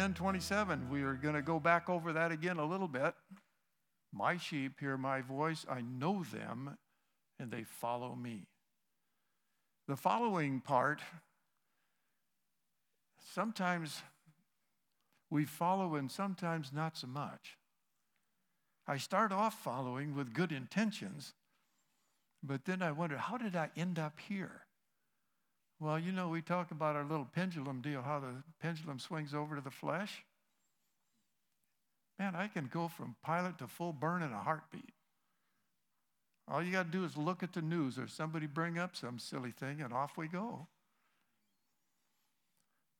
10 27. We are going to go back over that again a little bit. My sheep hear my voice, I know them, and they follow me. The following part, sometimes we follow and sometimes not so much. I start off following with good intentions, but then I wonder, how did I end up here? Well, you know, we talk about our little pendulum deal, how the pendulum swings over to the flesh. Man, I can go from pilot to full burn in a heartbeat. All you got to do is look at the news or somebody bring up some silly thing and off we go.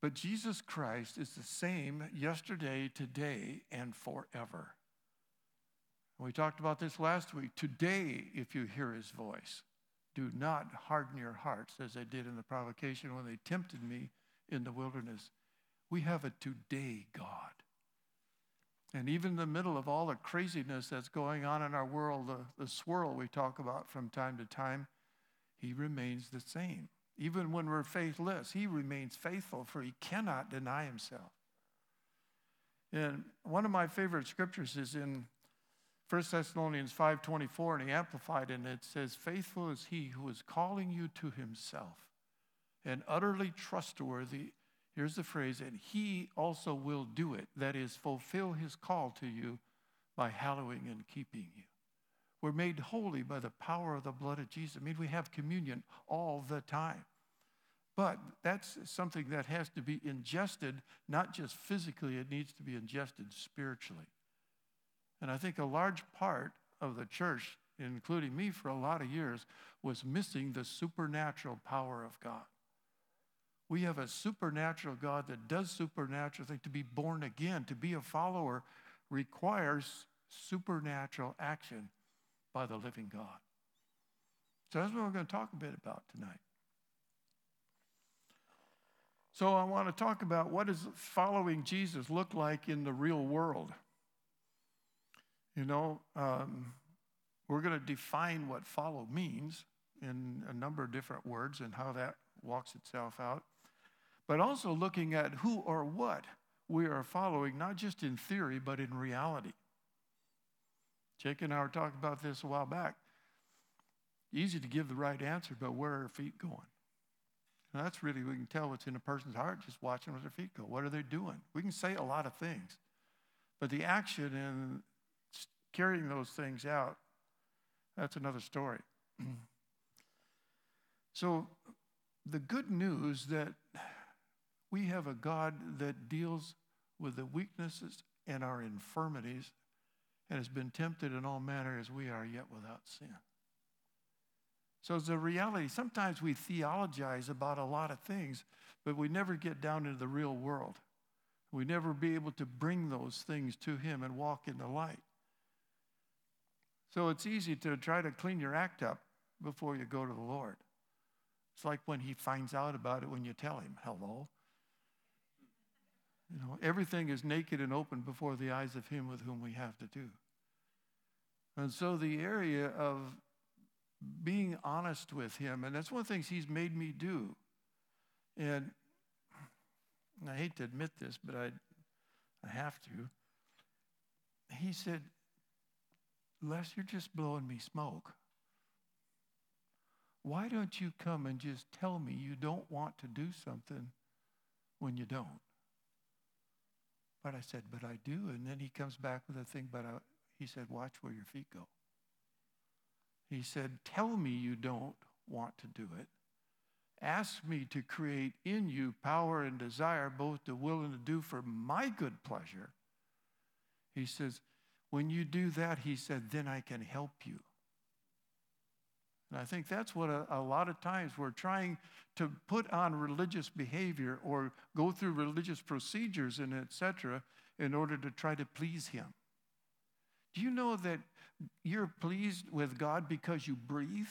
But Jesus Christ is the same yesterday, today, and forever. We talked about this last week. Today, if you hear his voice, do not harden your hearts as they did in the provocation when they tempted me in the wilderness. We have a today God. And even in the middle of all the craziness that's going on in our world, the, the swirl we talk about from time to time, he remains the same. Even when we're faithless, he remains faithful, for he cannot deny himself. And one of my favorite scriptures is in 1 Thessalonians 5:24 and he amplified and it says faithful is he who is calling you to himself and utterly trustworthy. Here's the phrase and he also will do it that is fulfill his call to you by hallowing and keeping you. We're made holy by the power of the blood of Jesus. I mean we have communion all the time. But that's something that has to be ingested not just physically it needs to be ingested spiritually and I think a large part of the church, including me for a lot of years, was missing the supernatural power of God. We have a supernatural God that does supernatural things. To be born again, to be a follower, requires supernatural action by the living God. So that's what we're going to talk a bit about tonight. So I want to talk about what does following Jesus look like in the real world. You know, um, we're going to define what follow means in a number of different words and how that walks itself out, but also looking at who or what we are following, not just in theory, but in reality. Jake and I were talking about this a while back. Easy to give the right answer, but where are our feet going? That's really, we can tell what's in a person's heart just watching where their feet go. What are they doing? We can say a lot of things, but the action and carrying those things out, that's another story. so, the good news that we have a God that deals with the weaknesses and our infirmities and has been tempted in all manner as we are, yet without sin. So it's a reality. Sometimes we theologize about a lot of things, but we never get down into the real world. We never be able to bring those things to Him and walk in the light. So it's easy to try to clean your act up before you go to the Lord. It's like when he finds out about it when you tell him, hello. You know, everything is naked and open before the eyes of him with whom we have to do. And so the area of being honest with him, and that's one of the things he's made me do. And I hate to admit this, but I, I have to. He said, Les, you're just blowing me smoke. Why don't you come and just tell me you don't want to do something when you don't? But I said, but I do. And then he comes back with a thing, but I, he said, watch where your feet go. He said, tell me you don't want to do it. Ask me to create in you power and desire, both to will and to do for my good pleasure. He says, when you do that, he said, then I can help you. And I think that's what a, a, lot of times we're trying to put on religious behavior or go through religious procedures and etc. in order to try to please him. Do you know that you're pleased with God because you breathe?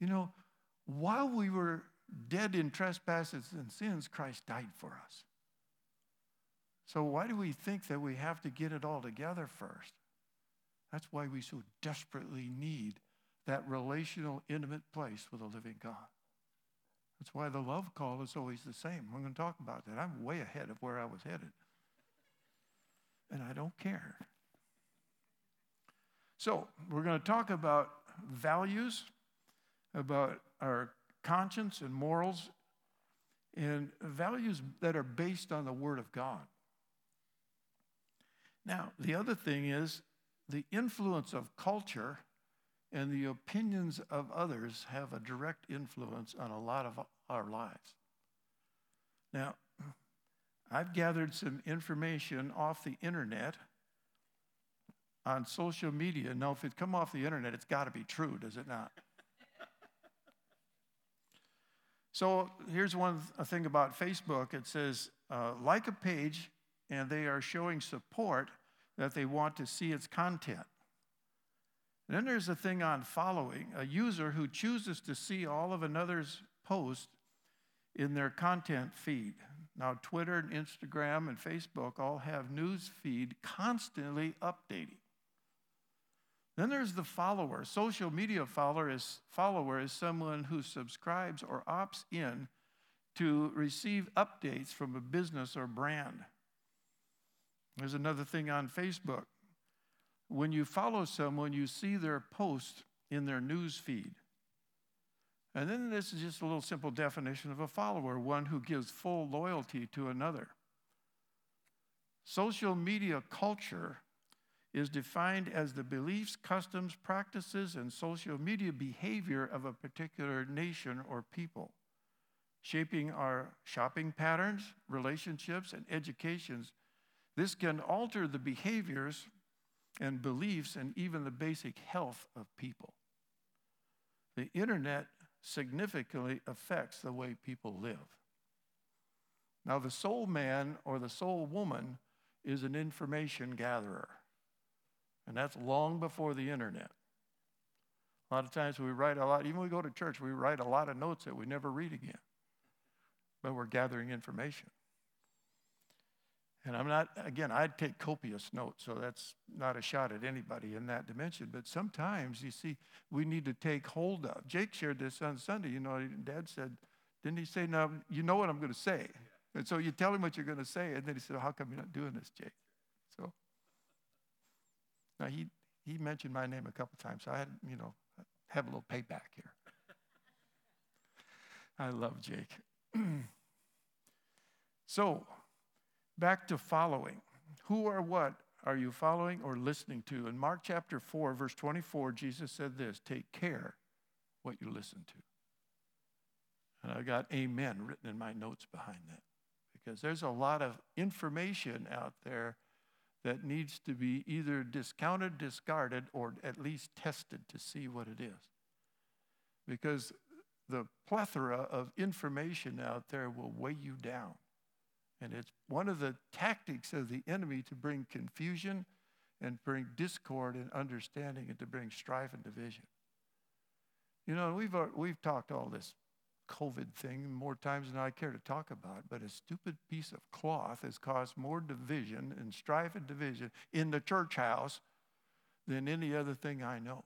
You know, while we were dead in trespasses and sins, Christ died for us. So, why do we think that we have to get it all together first? That's why we so desperately need that relational, intimate place with a living God. That's why the love call is always the same. We're going to talk about that. I'm way ahead of where I was headed. And I don't care. So, we're going to talk about values, about our conscience and morals, and values that are based on the Word of God. Now, the other thing is the influence of culture and the opinions of others have a direct influence on a lot of our lives. Now, I've gathered some information off the internet on social media. Now, if it's come off the internet, it's got to be true, does it not? so here's one thing about Facebook it says, uh, like a page, and they are showing support that they want to see its content. And then there's a thing on following a user who chooses to see all of another's post in their content feed. Now, Twitter and Instagram and Facebook all have news feed constantly updating. Then there's the follower. Social media follower is, follower is someone who subscribes or opts in to receive updates from a business or brand. There's another thing on Facebook. When you follow someone, you see their post in their news feed. And then this is just a little simple definition of a follower one who gives full loyalty to another. Social media culture is defined as the beliefs, customs, practices, and social media behavior of a particular nation or people, shaping our shopping patterns, relationships, and educations. This can alter the behaviors and beliefs and even the basic health of people. The internet significantly affects the way people live. Now, the soul man or the soul woman is an information gatherer. And that's long before the internet. A lot of times we write a lot, even when we go to church, we write a lot of notes that we never read again. But we're gathering information. And I'm not, again, I'd take copious notes, so that's not a shot at anybody in that dimension. But sometimes, you see, we need to take hold of. Jake shared this on Sunday. You know, Dad said, didn't he say, now, you know what I'm going to say? And so you tell him what you're going to say, and then he said, how come you're not doing this, Jake? So now, he, he mentioned my name a couple times, so I had, you know, have a little payback here. I love Jake. so, back to following. Who or what are you following or listening to? In Mark chapter 4, verse 24, Jesus said this Take care what you listen to. And I got amen written in my notes behind that because there's a lot of information out there that needs to be either discounted, discarded, or at least tested to see what it is. Because the plethora of information out there will weigh you down. And it's one of the tactics of the enemy to bring confusion and bring discord and understanding and to bring strife and division. You know, we've, uh, we've talked all this COVID thing more times than I care to talk about, but a stupid piece of cloth has caused more division and strife and division in the church house than any other thing I know.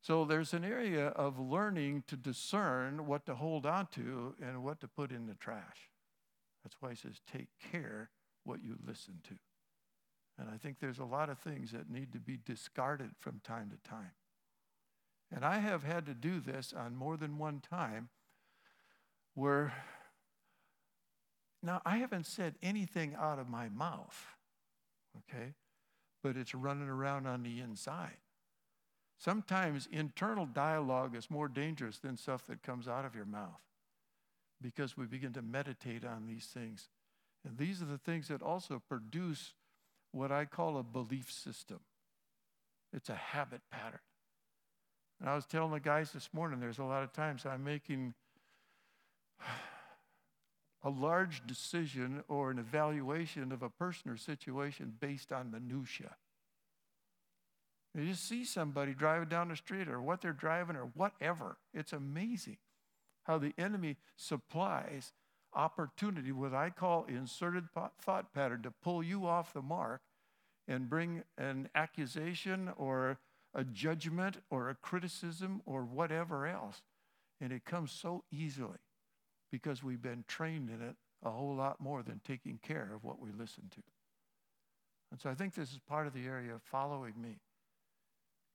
So there's an area of learning to discern what to hold on to and what to put in the trash. That's why he says, take care what you listen to. And I think there's a lot of things that need to be discarded from time to time. And I have had to do this on more than one time where, now I haven't said anything out of my mouth, okay, but it's running around on the inside. Sometimes internal dialogue is more dangerous than stuff that comes out of your mouth because we begin to meditate on these things. And these are the things that also produce what I call a belief system. It's a habit pattern. And I was telling the guys this morning, there's a lot of times I'm making a large decision or an evaluation of a person or situation based on minutia. You just see somebody driving down the street or what they're driving or whatever. It's amazing how the enemy supplies opportunity, what I call inserted thought pattern, to pull you off the mark and bring an accusation or a judgment or a criticism or whatever else. And it comes so easily because we've been trained in it a whole lot more than taking care of what we listen to. And so I think this is part of the area of following me.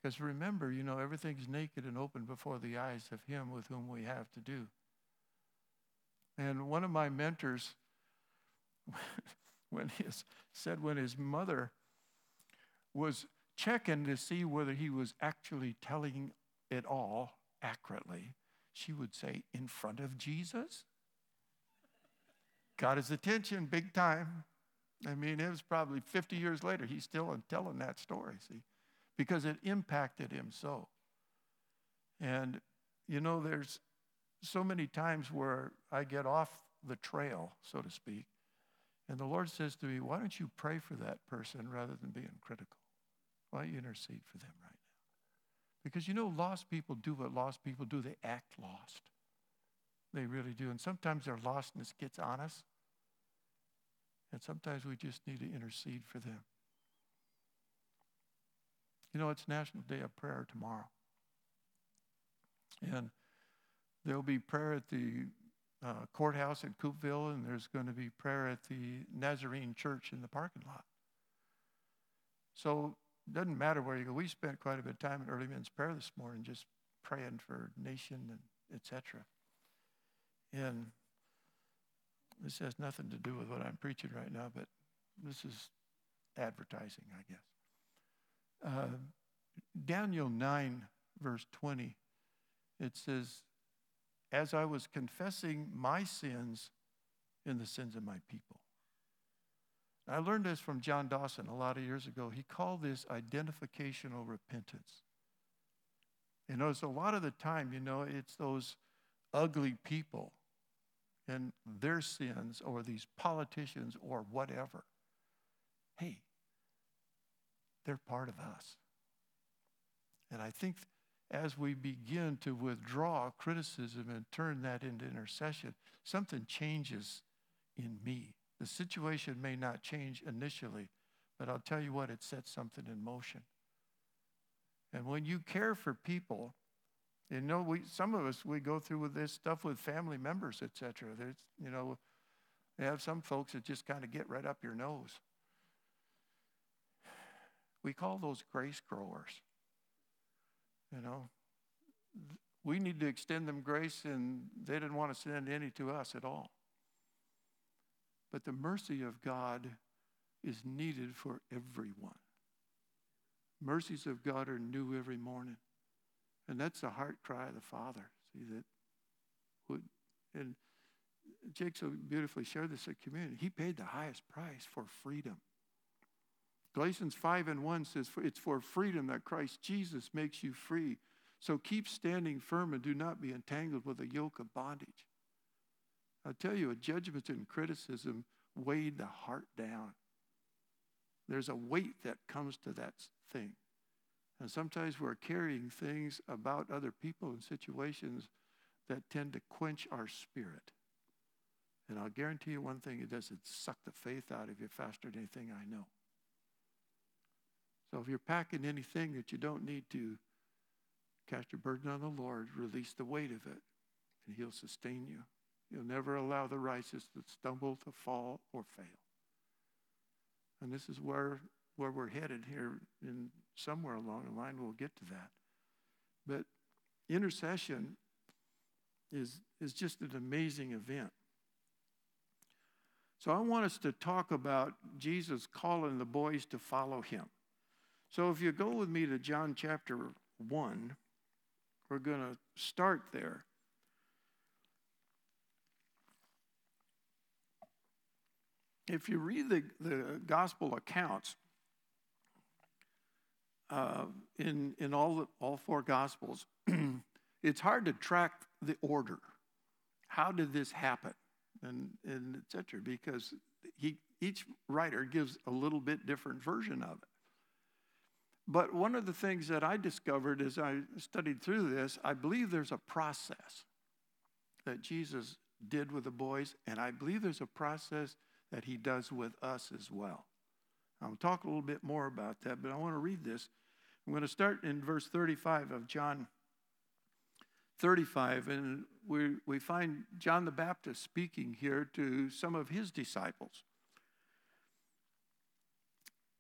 Because remember, you know, everything's naked and open before the eyes of Him with whom we have to do. And one of my mentors, when he said when his mother was checking to see whether he was actually telling it all accurately, she would say, In front of Jesus? Got his attention big time. I mean, it was probably 50 years later, he's still telling that story, see, because it impacted him so. And, you know, there's so many times where I get off the trail, so to speak, and the Lord says to me, Why don't you pray for that person rather than being critical? Why don't you intercede for them right now? Because you know, lost people do what lost people do, they act lost. They really do. And sometimes their lostness gets on us. And sometimes we just need to intercede for them. You know, it's National Day of Prayer tomorrow. And there'll be prayer at the uh, courthouse in Coupeville, and there's going to be prayer at the Nazarene Church in the parking lot. So it doesn't matter where you go. We spent quite a bit of time in early men's prayer this morning, just praying for nation and etc. And this has nothing to do with what I'm preaching right now, but this is advertising, I guess. Uh, Daniel 9, verse 20, it says, As I was confessing my sins in the sins of my people. I learned this from John Dawson a lot of years ago. He called this identificational repentance. You know, it's a lot of the time, you know, it's those ugly people and their sins or these politicians or whatever. Hey, they're part of us. And I think as we begin to withdraw criticism and turn that into intercession, something changes in me. The situation may not change initially, but I'll tell you what, it sets something in motion. And when you care for people, you know, we some of us we go through with this stuff with family members, etc. There's, you know, they have some folks that just kind of get right up your nose. We call those grace growers. You know, we need to extend them grace, and they didn't want to send any to us at all. But the mercy of God is needed for everyone. Mercies of God are new every morning. And that's the heart cry of the Father. See that and Jake so beautifully shared this at community. He paid the highest price for freedom. Galatians 5 and 1 says, It's for freedom that Christ Jesus makes you free. So keep standing firm and do not be entangled with a yoke of bondage. I tell you, a judgment and criticism weighed the heart down. There's a weight that comes to that thing. And sometimes we're carrying things about other people and situations that tend to quench our spirit. And I'll guarantee you one thing it does it suck the faith out of you faster than anything I know. So if you're packing anything that you don't need to, cast your burden on the Lord, release the weight of it, and He'll sustain you. He'll never allow the righteous to stumble, to fall, or fail. And this is where, where we're headed here in somewhere along the line. We'll get to that. But intercession is, is just an amazing event. So I want us to talk about Jesus calling the boys to follow him. So if you go with me to John chapter 1, we're going to start there. if you read the, the gospel accounts uh, in, in all, the, all four gospels, it's hard to track the order. How did this happen? And, and et cetera, because he, each writer gives a little bit different version of it. But one of the things that I discovered as I studied through this, I believe there's a process that Jesus did with the boys, and I believe there's a process that he does with us as well. I'll talk a little bit more about that, but I want to read this. I'm going to start in verse 35 of John 35, and we, we find John the Baptist speaking here to some of his disciples.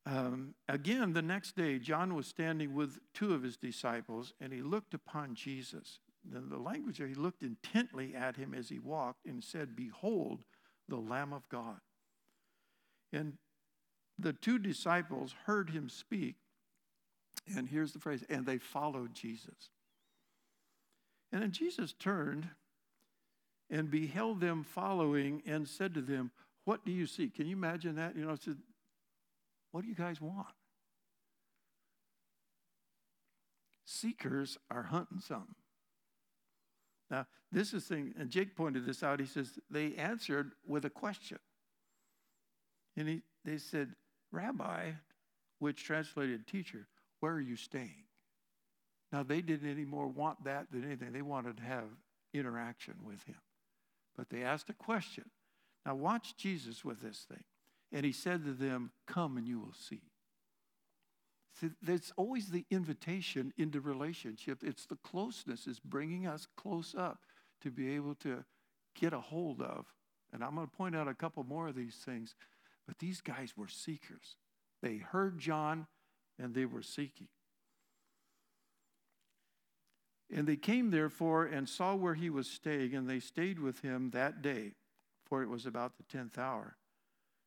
Um, again, the next day, John was standing with two of his disciples, and he looked upon Jesus. The, the language there, he looked intently at him as he walked and said, Behold, the Lamb of God. And the two disciples heard him speak, and here's the phrase, and they followed Jesus. And then Jesus turned and beheld them following and said to them, What do you see? Can you imagine that? You know, What do you guys want? Seekers are hunting something. Now, this is thing, and Jake pointed this out. He says they answered with a question. And he, they said, Rabbi, which translated teacher, where are you staying? Now, they didn't any more want that than anything. They wanted to have interaction with him. But they asked a question. Now, watch Jesus with this thing. And he said to them, Come and you will see. See, there's always the invitation into relationship. It's the closeness, is bringing us close up to be able to get a hold of. And I'm going to point out a couple more of these things. But these guys were seekers. They heard John and they were seeking. And they came therefore and saw where he was staying, and they stayed with him that day, for it was about the tenth hour.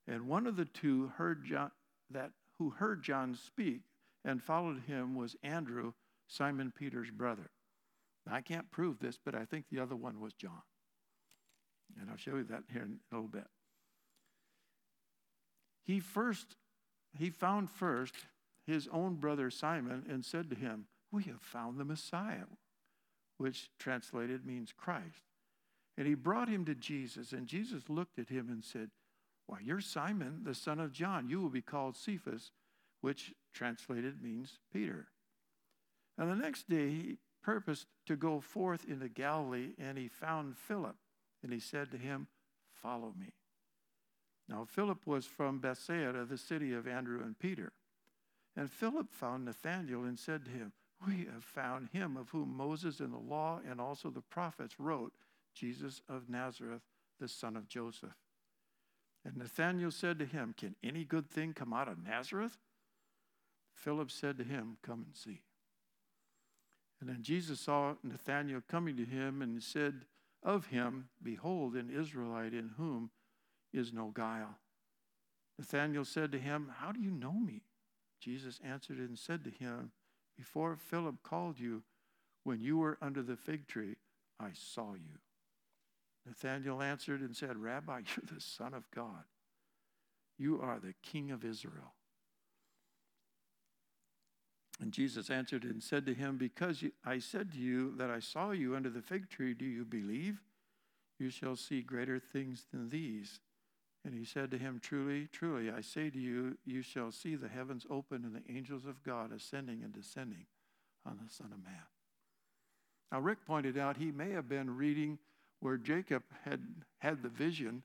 And one of the two heard John, that who heard John speak and followed him was Andrew, Simon Peter's brother. Now, I can't prove this, but I think the other one was John. And I'll show you that here in a little bit. He first, he found first his own brother Simon and said to him, We have found the Messiah which translated means Christ. And he brought him to Jesus, and Jesus looked at him and said, Why, you're Simon, the son of John. You will be called Cephas, which translated means Peter. And the next day he purposed to go forth into Galilee, and he found Philip, and he said to him, Follow me. Now, Philip was from Bethsaida, the city of Andrew and Peter. And Philip found Nathanael and said to him, we have found him of whom Moses in the law and also the prophets wrote, Jesus of Nazareth, the son of Joseph. And Nathanael said to him, Can any good thing come out of Nazareth? Philip said to him, Come and see. And then Jesus saw Nathanael coming to him and said of him, Behold, an Israelite in whom is no guile. Nathanael said to him, How do you know me? Jesus answered and said to him, before Philip called you, when you were under the fig tree, I saw you. Nathanael answered and said, Rabbi, you're the Son of God. You are the King of Israel. And Jesus answered and said to him, Because I said to you that I saw you under the fig tree, do you believe? You shall see greater things than these. And he said to him, Truly, truly, I say to you, you shall see the heavens open and the angels of God ascending and descending on the Son of Man. Now, Rick pointed out he may have been reading where Jacob had had the vision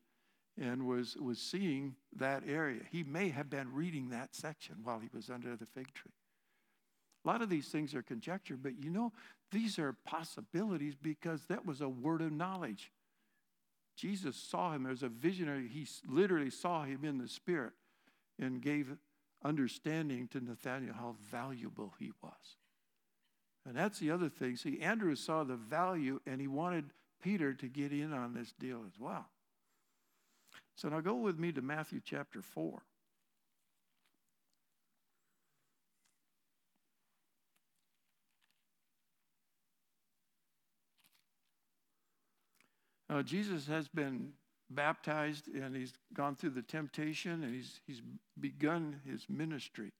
and was, was seeing that area. He may have been reading that section while he was under the fig tree. A lot of these things are conjecture, but you know, these are possibilities because that was a word of knowledge. Jesus saw him as a visionary. He literally saw him in the spirit and gave understanding to Nathanael how valuable he was. And that's the other thing. See, Andrew saw the value and he wanted Peter to get in on this deal as well. So now go with me to Matthew chapter 4. Uh, Jesus has been baptized and he's gone through the temptation and he's, he's begun his ministry.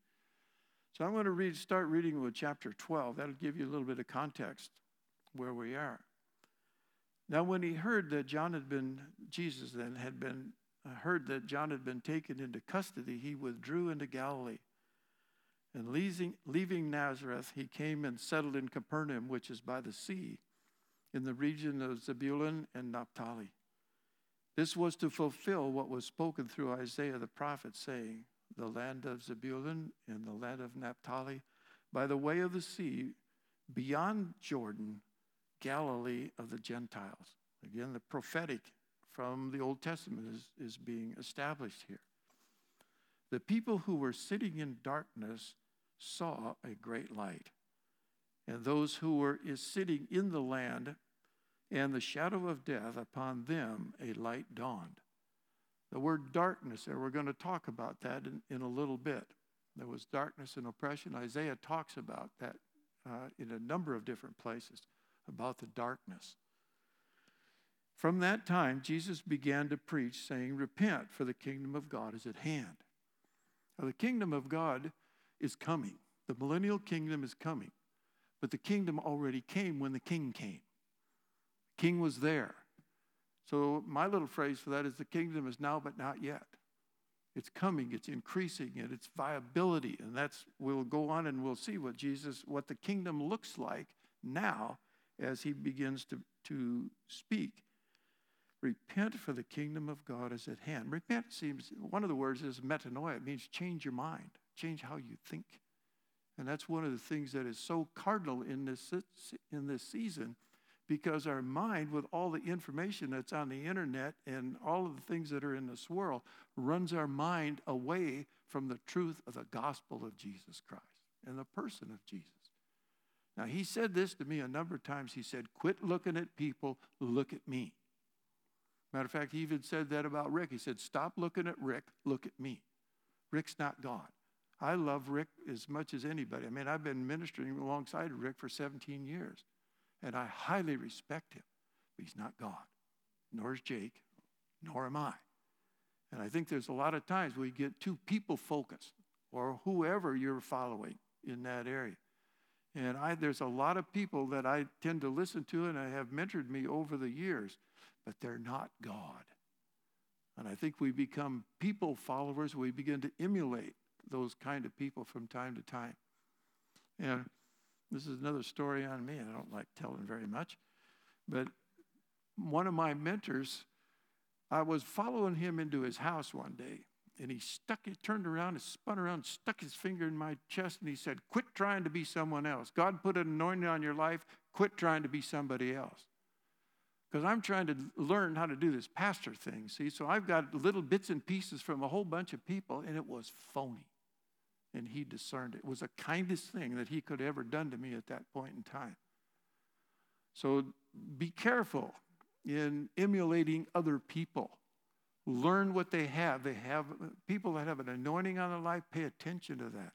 So I'm going to read, start reading with chapter 12. That'll give you a little bit of context where we are. Now, when he heard that John had been, Jesus then had been, uh, heard that John had been taken into custody, he withdrew into Galilee. And leaving, leaving Nazareth, he came and settled in Capernaum, which is by the sea in the region of Zebulun and Naphtali. This was to fulfill what was spoken through Isaiah the prophet, saying, The land of Zebulun and the land of Naphtali, by the way of the sea, beyond Jordan, Galilee of the Gentiles. Again, the prophetic from the Old Testament is, is being established here. The people who were sitting in darkness saw a great light. And those who were is sitting in the land and the shadow of death, upon them a light dawned. The word darkness there, we're going to talk about that in, in a little bit. There was darkness and oppression. Isaiah talks about that uh, in a number of different places about the darkness. From that time, Jesus began to preach, saying, Repent, for the kingdom of God is at hand. Now, the kingdom of God is coming. The millennial kingdom is coming. But the kingdom already came when the king came. The King was there. So, my little phrase for that is the kingdom is now, but not yet. It's coming, it's increasing, and its viability. And that's, we'll go on and we'll see what Jesus, what the kingdom looks like now as he begins to, to speak. Repent, for the kingdom of God is at hand. Repent seems, one of the words is metanoia. It means change your mind, change how you think. And that's one of the things that is so cardinal in this, in this season because our mind, with all the information that's on the internet and all of the things that are in this world, runs our mind away from the truth of the gospel of Jesus Christ and the person of Jesus. Now, he said this to me a number of times. He said, Quit looking at people, look at me. Matter of fact, he even said that about Rick. He said, Stop looking at Rick, look at me. Rick's not God. I love Rick as much as anybody. I mean, I've been ministering alongside Rick for 17 years, and I highly respect him, but he's not God, nor is Jake, nor am I. And I think there's a lot of times we get too people focused, or whoever you're following in that area. And I, there's a lot of people that I tend to listen to and I have mentored me over the years, but they're not God. And I think we become people followers. We begin to emulate those kind of people from time to time. And this is another story on me. I don't like telling very much. But one of my mentors, I was following him into his house one day and he stuck, he turned around and spun around, stuck his finger in my chest, and he said, Quit trying to be someone else. God put an anointing on your life. Quit trying to be somebody else. Because I'm trying to learn how to do this pastor thing, see? So I've got little bits and pieces from a whole bunch of people, and it was phony. And he discerned it. It was the kindest thing that he could have ever done to me at that point in time. So be careful in emulating other people Learn what they have. They have people that have an anointing on their life, pay attention to that.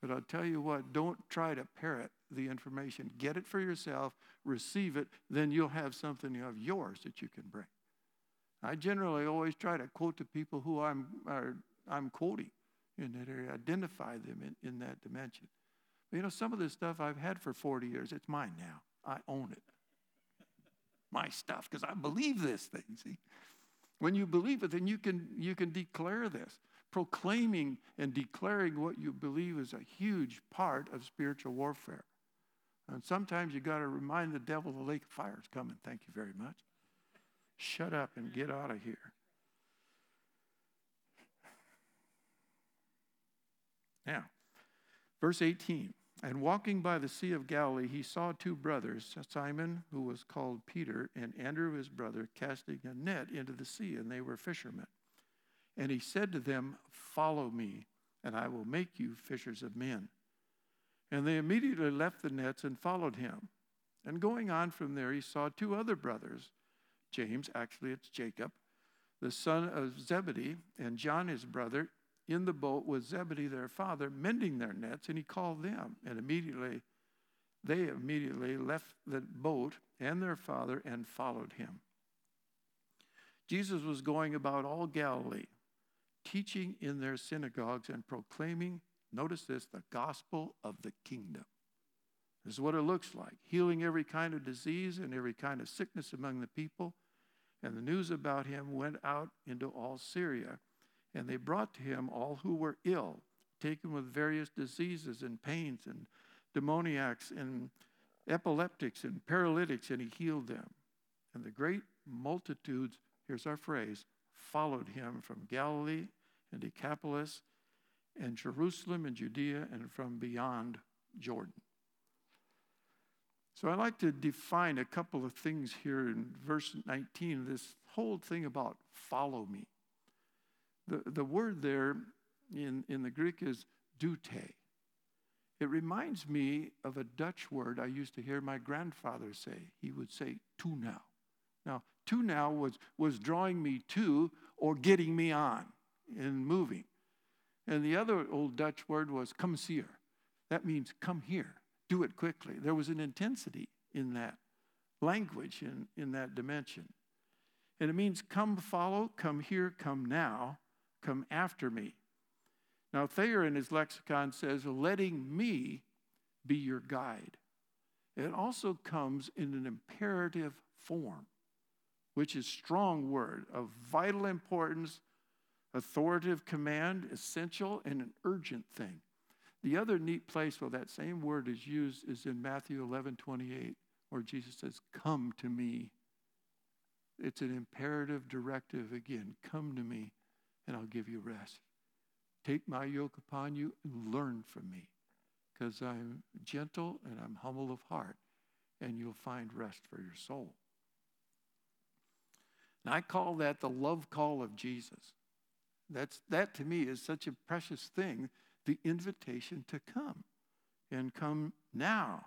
But I'll tell you what, don't try to parrot the information. Get it for yourself, receive it, then you'll have something of yours that you can bring. I generally always try to quote the people who I'm, are, I'm quoting in that area, identify them in, in that dimension. But you know, some of this stuff I've had for 40 years, it's mine now. I own it. My stuff, because I believe this thing, see? When you believe it, then you can, you can declare this. Proclaiming and declaring what you believe is a huge part of spiritual warfare. And sometimes you got to remind the devil the lake of fire is coming. Thank you very much. Shut up and get out of here. Now, verse 18. And walking by the Sea of Galilee, he saw two brothers, Simon, who was called Peter, and Andrew, his brother, casting a net into the sea, and they were fishermen. And he said to them, Follow me, and I will make you fishers of men. And they immediately left the nets and followed him. And going on from there, he saw two other brothers, James, actually it's Jacob, the son of Zebedee, and John, his brother, in the boat with Zebedee, their father, mending their nets, and he called them. And immediately, they immediately left the boat and their father and followed him. Jesus was going about all Galilee, teaching in their synagogues and proclaiming, notice this, the gospel of the kingdom. This is what it looks like healing every kind of disease and every kind of sickness among the people. And the news about him went out into all Syria and they brought to him all who were ill, taken with various diseases and pains, and demoniacs, and epileptics, and paralytics, and he healed them. And the great multitudes, here's our phrase, followed him from Galilee and Decapolis and Jerusalem and Judea and from beyond Jordan. So I'd like to define a couple of things here in verse 19, this whole thing about follow me. The, the word there in, in the Greek is deute. It reminds me of a Dutch word I used to hear my grandfather say. He would say, to now. Now, to now was, was drawing me to or getting me on and moving. And the other old Dutch word was come here. That means come here, do it quickly. There was an intensity in that language, in, in that dimension. And it means come follow, come here, come now, come after me. Now, Thayer in his lexicon says, letting me be your guide. It also comes in an imperative form, which is strong word of vital importance, authoritative command, essential, and an urgent thing. The other neat place where that same word is used is in Matthew 11 28, where Jesus says, Come to me. It's an imperative directive again come to me, and I'll give you rest. Take my yoke upon you and learn from me, because I'm gentle and I'm humble of heart, and you'll find rest for your soul. And I call that the love call of Jesus. That's, that to me is such a precious thing the invitation to come and come now.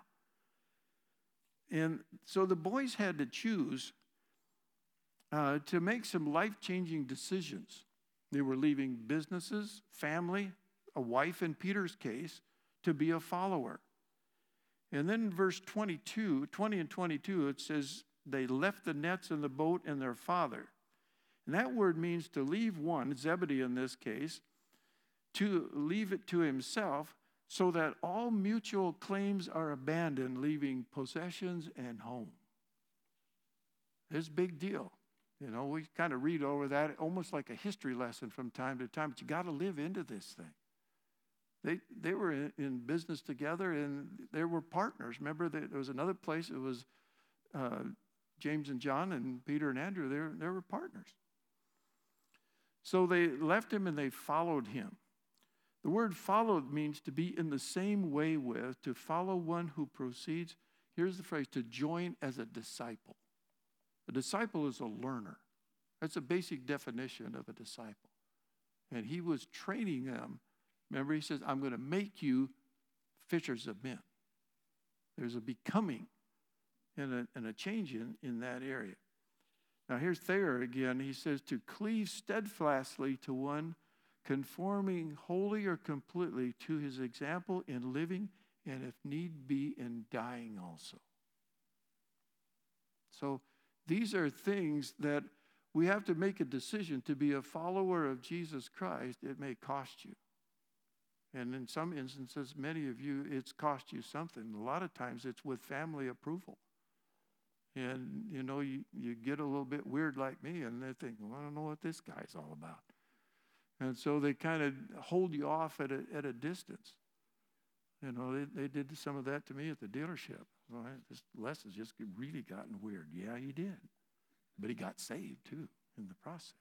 And so the boys had to choose uh, to make some life changing decisions. They were leaving businesses, family, a wife in Peter's case, to be a follower. And then verse 22, 20 and 22, it says, They left the nets and the boat and their father. And that word means to leave one, Zebedee in this case, to leave it to himself so that all mutual claims are abandoned, leaving possessions and home. A big deal. You know, we kind of read over that almost like a history lesson from time to time, but you got to live into this thing. They, they were in, in, business together and they were partners. Remember, there was another place, it was uh, James and John and Peter and Andrew, they were, they were partners. So they left him and they followed him. The word followed means to be in the same way with, to follow one who proceeds. Here's the phrase to join as a disciple. A disciple is a learner. That's a basic definition of a disciple. And he was training them. Remember, he says, I'm going to make you fishers of men. There's a becoming and a, and a change in, in that area. Now, here's Thayer again. He says, to cleave steadfastly to one, conforming wholly or completely to his example in living, and if need be, in dying also. So, these are things that we have to make a decision to be a follower of Jesus Christ. It may cost you. And in some instances, many of you, it's cost you something. A lot of times it's with family approval. And, you know, you, you get a little bit weird like me, and they think, well, I don't know what this guy's all about. And so they kind of hold you off at a, at a distance. You know, they, they did some of that to me at the dealership. Well, this Les has just really gotten weird. Yeah, he did. But he got saved too in the process.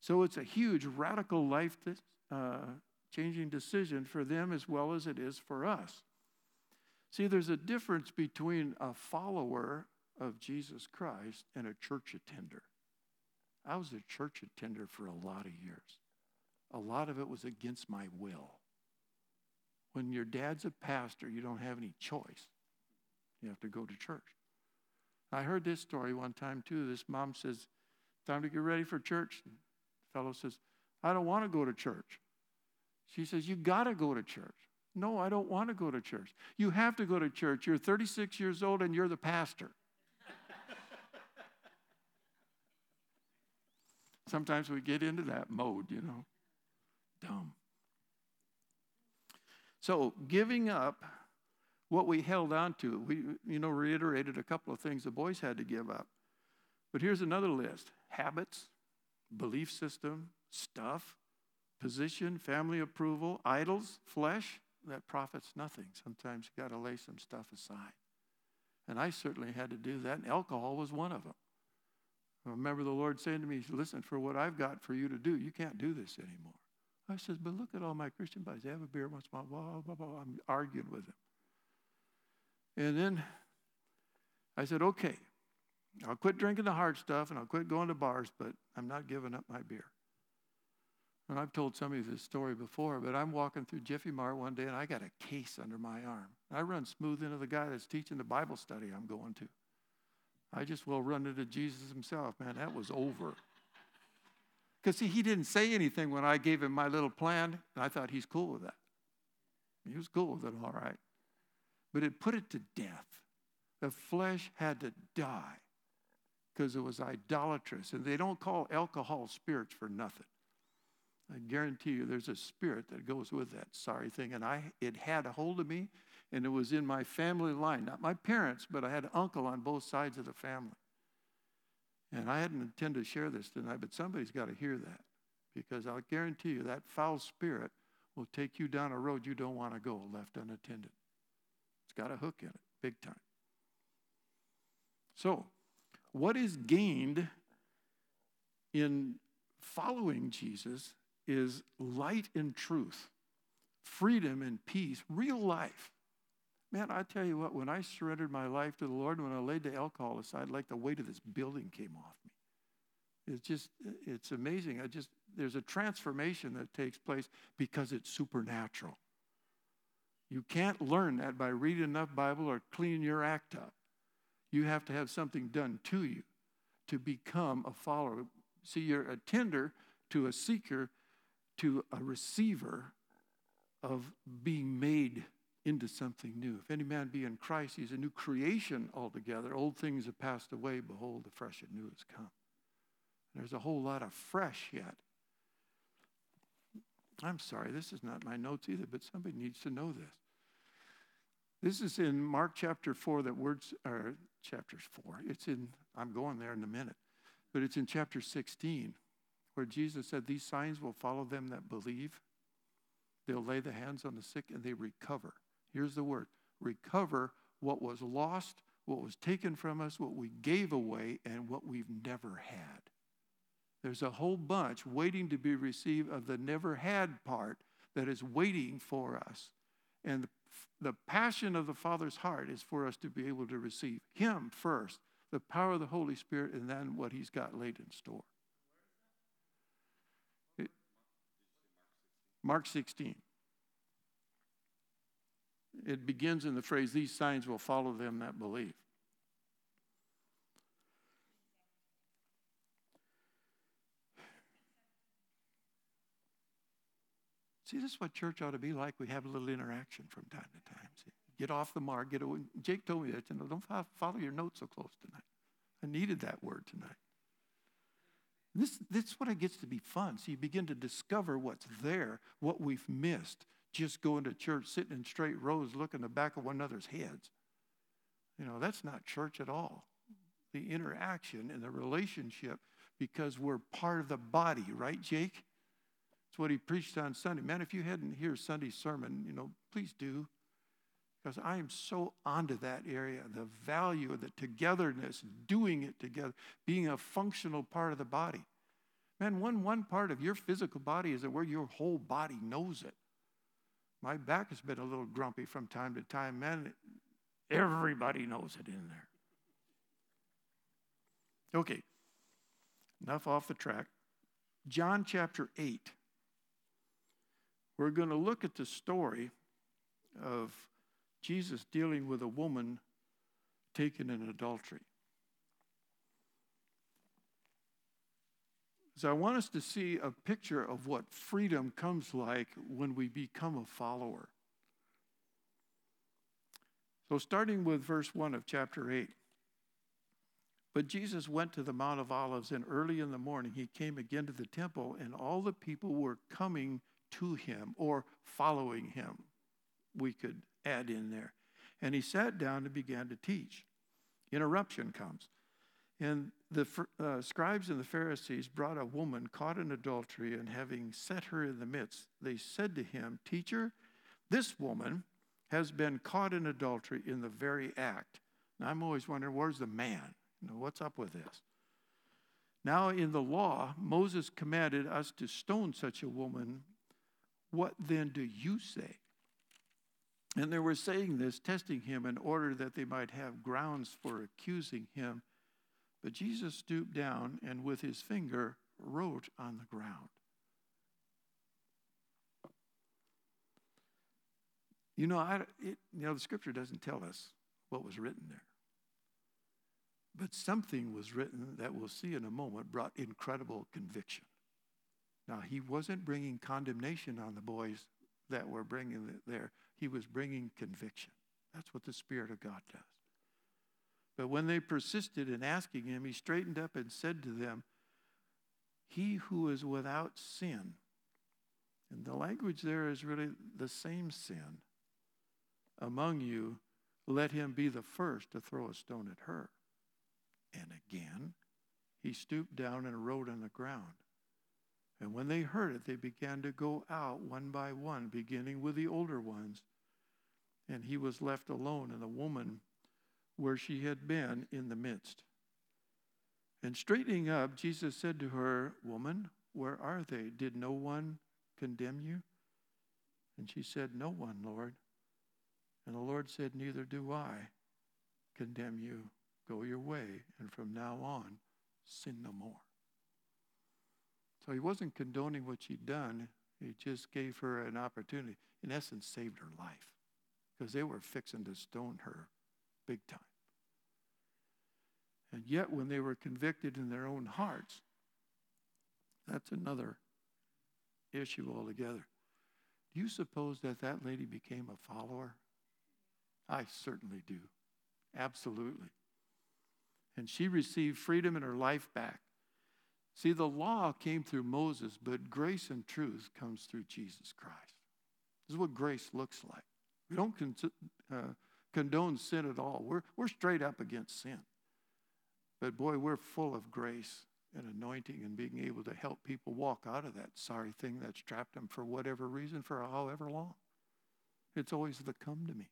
So it's a huge, radical life uh, changing decision for them as well as it is for us. See, there's a difference between a follower of Jesus Christ and a church attender. I was a church attender for a lot of years. A lot of it was against my will. When your dad's a pastor, you don't have any choice. You have to go to church. I heard this story one time too. This mom says, Time to get ready for church. The fellow says, I don't want to go to church. She says, You got to go to church. No, I don't want to go to church. You have to go to church. You're 36 years old and you're the pastor. Sometimes we get into that mode, you know. Dumb. So, giving up what we held on to. We, you know, reiterated a couple of things the boys had to give up. But here's another list habits, belief system, stuff, position, family approval, idols, flesh. That profits nothing. Sometimes you got to lay some stuff aside. And I certainly had to do that, and alcohol was one of them. I remember the Lord saying to me, Listen, for what I've got for you to do, you can't do this anymore. I says, But look at all my Christian buddies. They have a beer once in a while. Blah, blah, blah. I'm arguing with them. And then I said, okay, I'll quit drinking the hard stuff and I'll quit going to bars, but I'm not giving up my beer. And I've told some of this story before, but I'm walking through Jiffy Mart one day and I got a case under my arm. I run smooth into the guy that's teaching the Bible study I'm going to. I just will run into Jesus himself. Man, that was over. Because, see, he didn't say anything when I gave him my little plan, and I thought he's cool with that. He was cool with it, all right. But it put it to death. The flesh had to die because it was idolatrous. And they don't call alcohol spirits for nothing. I guarantee you there's a spirit that goes with that sorry thing. And I it had a hold of me, and it was in my family line. Not my parents, but I had an uncle on both sides of the family. And I hadn't intended to share this tonight, but somebody's got to hear that. Because I'll guarantee you that foul spirit will take you down a road you don't want to go left unattended. It's got a hook in it, big time. So, what is gained in following Jesus is light and truth, freedom and peace, real life. Man, I tell you what, when I surrendered my life to the Lord, when I laid the alcohol aside, like the weight of this building came off me. It's just, it's amazing. I just, there's a transformation that takes place because it's supernatural. You can't learn that by reading enough Bible or cleaning your act up. You have to have something done to you to become a follower. See, you're a tender to a seeker to a receiver of being made into something new. If any man be in Christ, he's a new creation altogether. Old things have passed away. Behold, the fresh and new has come. There's a whole lot of fresh yet. I'm sorry, this is not my notes either, but somebody needs to know this. This is in Mark chapter 4, that words, or chapter 4. It's in, I'm going there in a minute, but it's in chapter 16 where Jesus said, These signs will follow them that believe. They'll lay the hands on the sick and they recover. Here's the word recover what was lost, what was taken from us, what we gave away, and what we've never had. There's a whole bunch waiting to be received of the never had part that is waiting for us. And the, passion of the Father's heart is for us to be able to receive Him first, the power of the Holy Spirit, and then what He's got laid in store. Mark 16. It begins in the phrase, These signs will follow them that believe. See, this is what church ought to be like. We have a little interaction from time to time. See, get off the mark. Get away. Jake told me that. You know, don't follow your notes so close tonight. I needed that word tonight. This, this is what it gets to be fun. So you begin to discover what's there, what we've missed, just going to church, sitting in straight rows, looking the back of one another's heads. You know, that's not church at all. The interaction and the relationship because we're part of the body, right, Jake? That's what he preached on Sunday. Man, if you hadn't heard Sunday's sermon, you know, please do because I am so onto that area the value of the togetherness, doing it together, being a functional part of the body. Man, one, one part of your physical body is where your whole body knows it. My back has been a little grumpy from time to time. Man, everybody knows it in there. Okay, enough off the track. John chapter 8. We're going to look at the story of Jesus dealing with a woman taken in adultery. So I want us to see a picture of what freedom comes like when we become a follower. So starting with verse 1 of chapter 8. But Jesus went to the Mount of Olives, and early in the morning he came again to the temple, and all the people were coming to him or following him. We could add in there. And he sat down and began to teach. Interruption comes. And the uh, scribes and the Pharisees brought a woman caught in adultery, and having set her in the midst, they said to him, Teacher, this woman has been caught in adultery in the very act. Now, I'm always wondering, where's the man? You know, what's up with this? Now, in the law, Moses commanded us to stone such a woman. What then do you say? And they were saying this, testing him in order that they might have grounds for accusing him. But Jesus stooped down and with his finger wrote on the ground. You know, I, it, you know, the scripture doesn't tell us what was written there. But something was written that we'll see in a moment brought incredible conviction. Now, he wasn't bringing condemnation on the boys that were bringing it there, he was bringing conviction. That's what the Spirit of God does. But when they persisted in asking him, he straightened up and said to them, He who is without sin, and the language there is really the same sin, among you, let him be the first to throw a stone at her. And again, he stooped down and wrote on the ground. And when they heard it, they began to go out one by one, beginning with the older ones. And he was left alone, and the woman where she had been in the midst. And straightening up, Jesus said to her, Woman, where are they? Did no one condemn you? And she said, No one, Lord. And the Lord said, Neither do I condemn you. Go your way, and from now on, sin no more. So he wasn't condoning what she'd done, he just gave her an opportunity. In essence, saved her life because they were fixing to stone her big time. And yet, when they were convicted in their own hearts, that's another issue altogether. Do you suppose that that lady became a follower? I certainly do. Absolutely. And she received freedom and her life back. See, the law came through Moses, but grace and truth comes through Jesus Christ. This is what grace looks like. We don't con- uh, condone sin at all. We're, we're straight up against sin. But boy, we're full of grace and anointing and being able to help people walk out of that sorry thing that's trapped them for whatever reason for however long. It's always the come to me.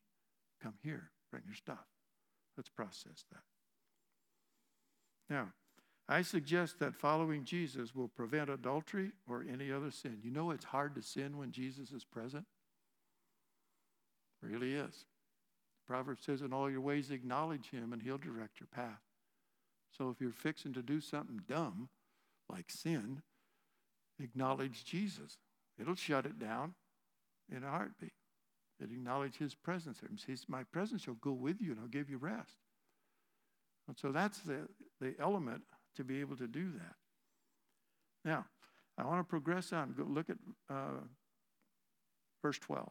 Come here, bring your stuff. Let's process that. Now, I suggest that following Jesus will prevent adultery or any other sin. You know it's hard to sin when Jesus is present? It really is. Proverbs says, In all your ways, acknowledge him, and he'll direct your path. So if you're fixing to do something dumb, like sin, acknowledge Jesus. It'll shut it down in a heartbeat It acknowledge his presence. Says, My presence shall go with you and I'll give you rest. And so that's the, the element to be able to do that. Now, I want to progress on. Go look at uh, verse 12.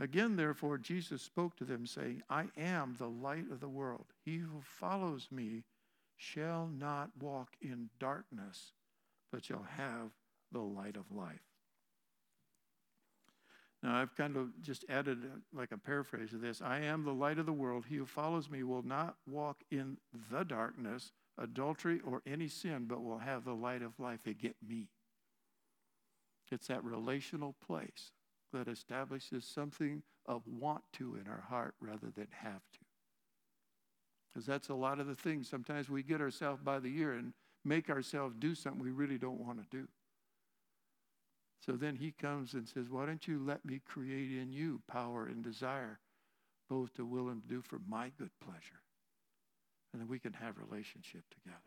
Again, therefore, Jesus spoke to them, saying, I am the light of the world. He who follows me shall not walk in darkness, but shall have the light of life. Now, I've kind of just added like a paraphrase of this I am the light of the world. He who follows me will not walk in the darkness, adultery, or any sin, but will have the light of life. They get me. It's that relational place that establishes something of want to in our heart rather than have to. Because that's a lot of the things. Sometimes we get ourselves by the ear and make ourselves do something we really don't want to do. So then he comes and says, Why don't you let me create in you power and desire, both to will and to do for my good pleasure? And then we can have relationship together.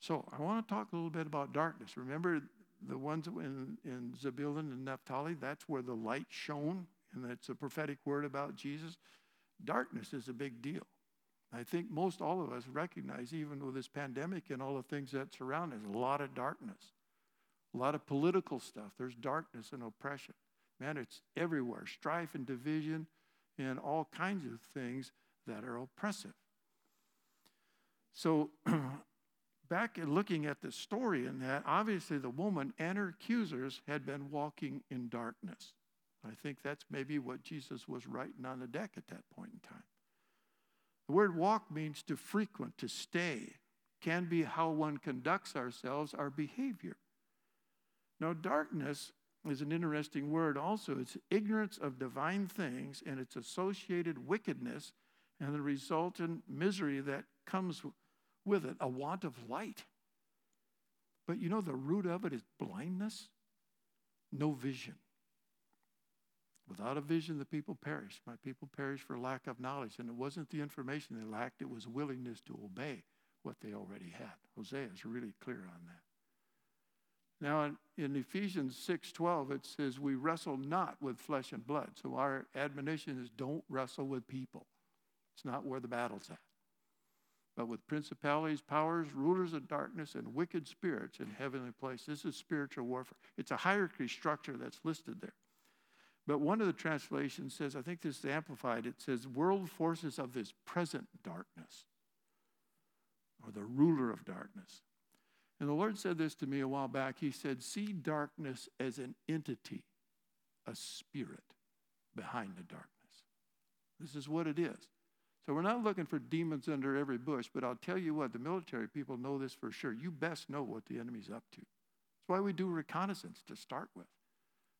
So I want to talk a little bit about darkness. Remember the ones in, in Zebulun and Naphtali, that's where the light shone, and that's a prophetic word about Jesus. Darkness is a big deal. I think most all of us recognize, even with this pandemic and all the things that surround us, a lot of darkness a lot of political stuff. There's darkness and oppression. Man, it's everywhere strife and division and all kinds of things that are oppressive. So, back in looking at the story in that, obviously the woman and her accusers had been walking in darkness. I think that's maybe what Jesus was writing on the deck at that point in time. The word walk means to frequent, to stay, can be how one conducts ourselves, our behavior. Now, darkness is an interesting word also. It's ignorance of divine things and its associated wickedness and the resultant misery that comes with it, a want of light. But you know, the root of it is blindness, no vision. Without a vision, the people perish. My people perish for lack of knowledge. And it wasn't the information they lacked, it was willingness to obey what they already had. Hosea is really clear on that. Now in, in Ephesians 6:12 it says we wrestle not with flesh and blood. So our admonition is don't wrestle with people. It's not where the battle's at. But with principalities, powers, rulers of darkness, and wicked spirits in heavenly places. This is spiritual warfare. It's a hierarchy structure that's listed there. But one of the translations says, I think this is amplified, it says, world forces of this present darkness, or the ruler of darkness. And the Lord said this to me a while back. He said, See darkness as an entity, a spirit behind the darkness. This is what it is. So we're not looking for demons under every bush, but I'll tell you what, the military people know this for sure. You best know what the enemy's up to. That's why we do reconnaissance to start with.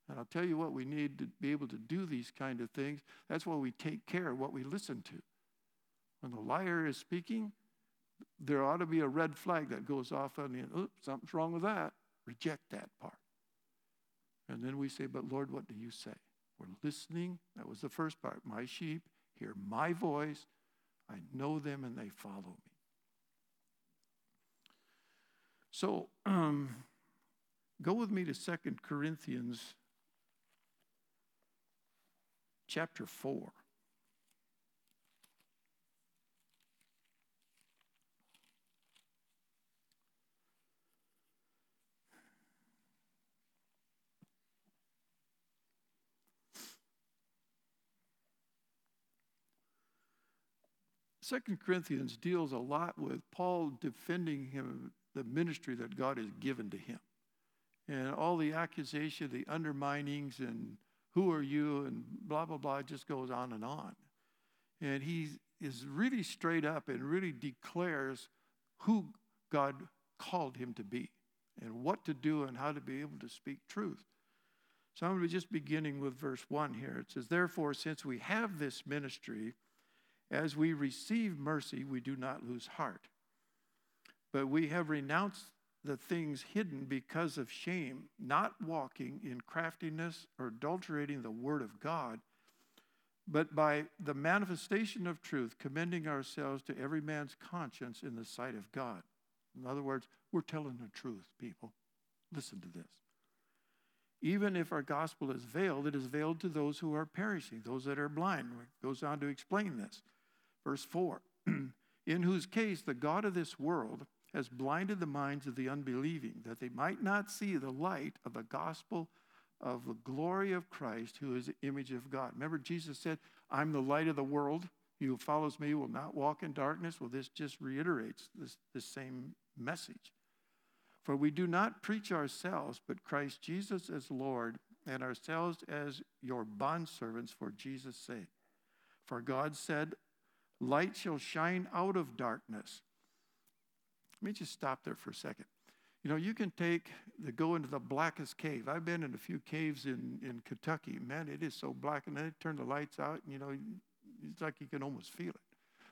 And I'll tell you what, we need to be able to do these kind of things. That's why we take care of what we listen to. When the liar is speaking, there ought to be a red flag that goes off on the, oops, something's wrong with that. Reject that part. And then we say, but Lord, what do you say? We're listening. That was the first part. My sheep hear my voice. I know them and they follow me. So um, go with me to Second Corinthians chapter 4. 2 Corinthians deals a lot with Paul defending him, the ministry that God has given to him. And all the accusation, the underminings, and who are you, and blah, blah, blah, just goes on and on. And he is really straight up and really declares who God called him to be and what to do and how to be able to speak truth. So I'm going to be just beginning with verse 1 here. It says, Therefore, since we have this ministry, as we receive mercy, we do not lose heart. But we have renounced the things hidden because of shame, not walking in craftiness or adulterating the word of God, but by the manifestation of truth, commending ourselves to every man's conscience in the sight of God. In other words, we're telling the truth, people. Listen to this. Even if our gospel is veiled, it is veiled to those who are perishing, those that are blind. It goes on to explain this. Verse 4 In whose case the God of this world has blinded the minds of the unbelieving, that they might not see the light of the gospel of the glory of Christ, who is the image of God. Remember, Jesus said, I'm the light of the world. He who follows me will not walk in darkness. Well, this just reiterates this, this same message. For we do not preach ourselves, but Christ Jesus as Lord, and ourselves as your bondservants for Jesus' sake. For God said, Light shall shine out of darkness. Let me just stop there for a second. You know, you can take the go into the blackest cave. I've been in a few caves in, in Kentucky. Man, it is so black, and then they turn the lights out, and you know, it's like you can almost feel it.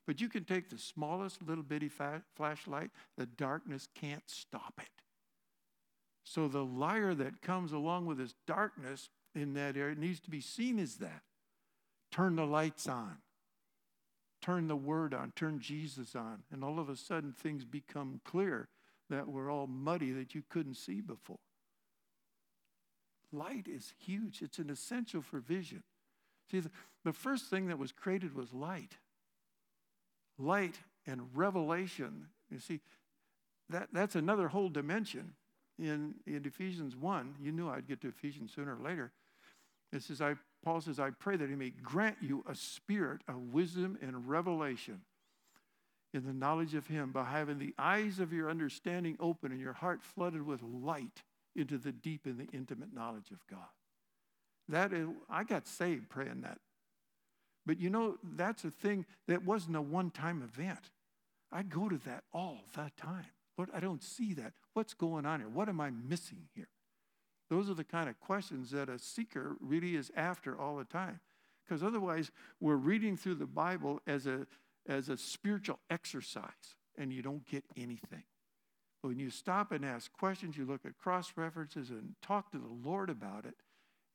But you can take the smallest little bitty fa- flashlight, the darkness can't stop it. So the liar that comes along with this darkness in that area needs to be seen as that. Turn the lights on turn the word on, turn Jesus on, and all of a sudden things become clear that were all muddy that you couldn't see before. Light is huge, it's an essential for vision. See, the, first thing that was created was light. Light and revelation. You see, that, that's another whole dimension. In, in Ephesians 1, you knew I'd get to Ephesians sooner or later. It says, I Paul says, I pray that he may grant you a spirit of wisdom and revelation in the knowledge of him by having the eyes of your understanding open and your heart flooded with light into the deep and the intimate knowledge of God. That is, I got saved praying that. But you know, that's a thing that wasn't a one time event. I go to that all the time. Lord, I don't see that. What's going on here? What am I missing here? Those are the kind of questions that a seeker really is after all the time. Because otherwise, we're reading through the Bible as a, as a spiritual exercise, and you don't get anything. But when you stop and ask questions, you look at cross references and talk to the Lord about it,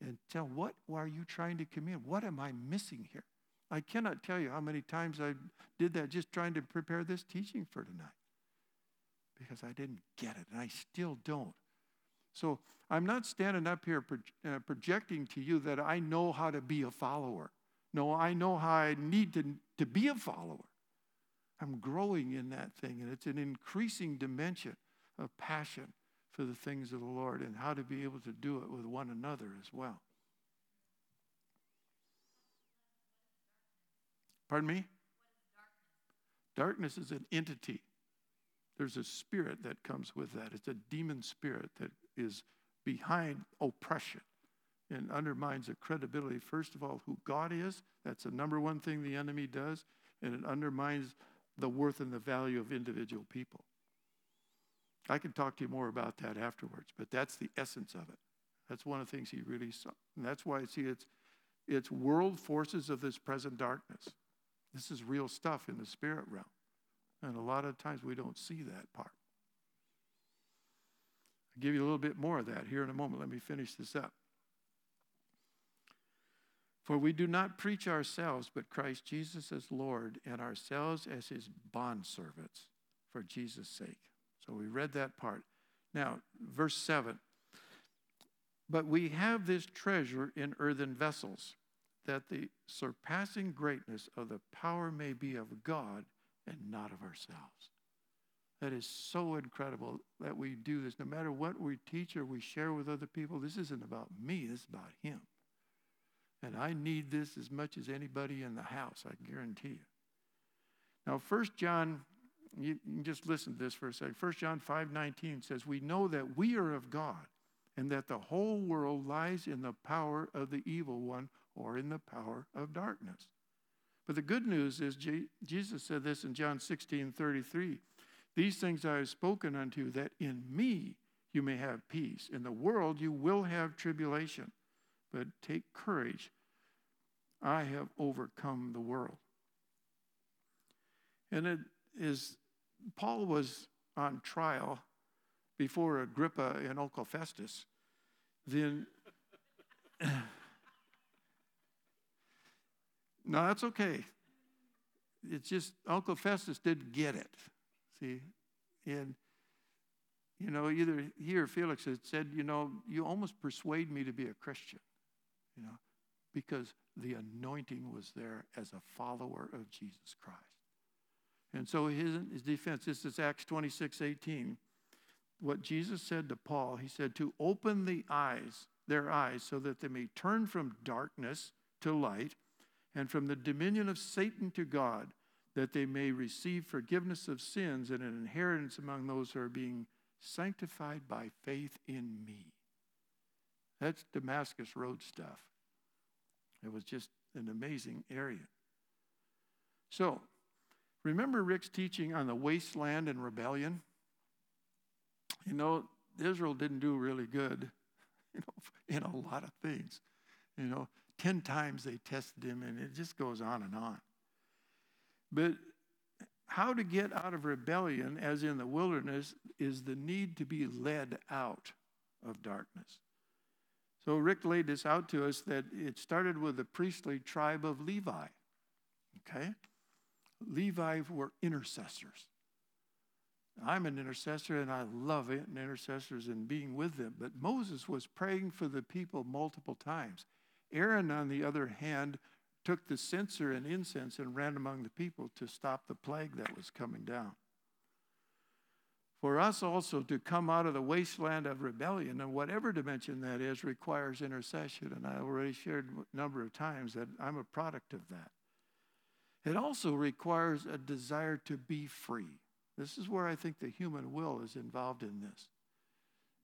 and tell what are you trying to communicate? What am I missing here? I cannot tell you how many times I did that just trying to prepare this teaching for tonight because I didn't get it and I still don't. So I'm not standing up here pro- uh, projecting to you that I know how to be a follower. No, I know how I need to, to be a follower. I'm growing in that thing, and it's an increasing dimension of passion for the things of the Lord and how to be able to do it with one another as well. Pardon me? Darkness is an entity. There's a spirit that comes with that. It's a demon spirit that is behind oppression and undermines the credibility, first of all, who God is. That's the number one thing the enemy does. And it undermines the worth and the value of individual people. I can talk to you more about that afterwards, but that's the essence of it. That's one of the things he really saw. And that's why I see it's, it's world forces of this present darkness. This is real stuff in the spirit realm. And a lot of times we don't see that part. I'll give you a little bit more of that here in a moment. Let me finish this up. For we do not preach ourselves, but Christ Jesus as Lord, and ourselves as his bondservants for Jesus' sake. So we read that part. Now, verse 7 But we have this treasure in earthen vessels, that the surpassing greatness of the power may be of God and not of ourselves. That is so incredible that we do this. No matter what we teach or we share with other people, this isn't about me, is about Him. And I need this as much as anybody in the house, I guarantee you. Now, 1 John, you can just listen to this for a second. 1 John 5 19 says, We know that we are of God, and that the whole world lies in the power of the evil one or in the power of darkness. But the good news is, Jesus said this in John 16 33. These things I have spoken unto you, that in me you may have peace. In the world you will have tribulation, but take courage. I have overcome the world. And it is, Paul was on trial before Agrippa and Uncle Festus. Then, no, that's okay. It's just Uncle Festus didn't get it. See, and you know, either he or Felix had said, you know, you almost persuade me to be a Christian, you know, because the anointing was there as a follower of Jesus Christ. And so his, his defense, this is Acts 26, 18. What Jesus said to Paul, he said, to open the eyes, their eyes, so that they may turn from darkness to light and from the dominion of Satan to God that they may receive forgiveness of sins and an inheritance among those who are being sanctified by faith in me. That's Damascus Road stuff. It was just an amazing area. So, remember Rick's teaching on the wasteland and rebellion? You know, Israel didn't do really good you know, in a lot of things. You know, 10 times they tested him, and it just goes on and on. But how to get out of rebellion, as in the wilderness, is the need to be led out of darkness. So Rick laid this out to us that it started with the priestly tribe of Levi. Okay? Levi were intercessors. I'm an intercessor and I love it and intercessors and being with them. But Moses was praying for the people multiple times. Aaron, on the other hand, took the censer and incense and ran among the people to stop the plague that was coming down. For us also to come out of the wasteland of rebellion, and whatever dimension that is, requires intercession. And I already shared a number of times that I'm a product of that. It also requires a desire to be free. This is where I think the human will is involved in this.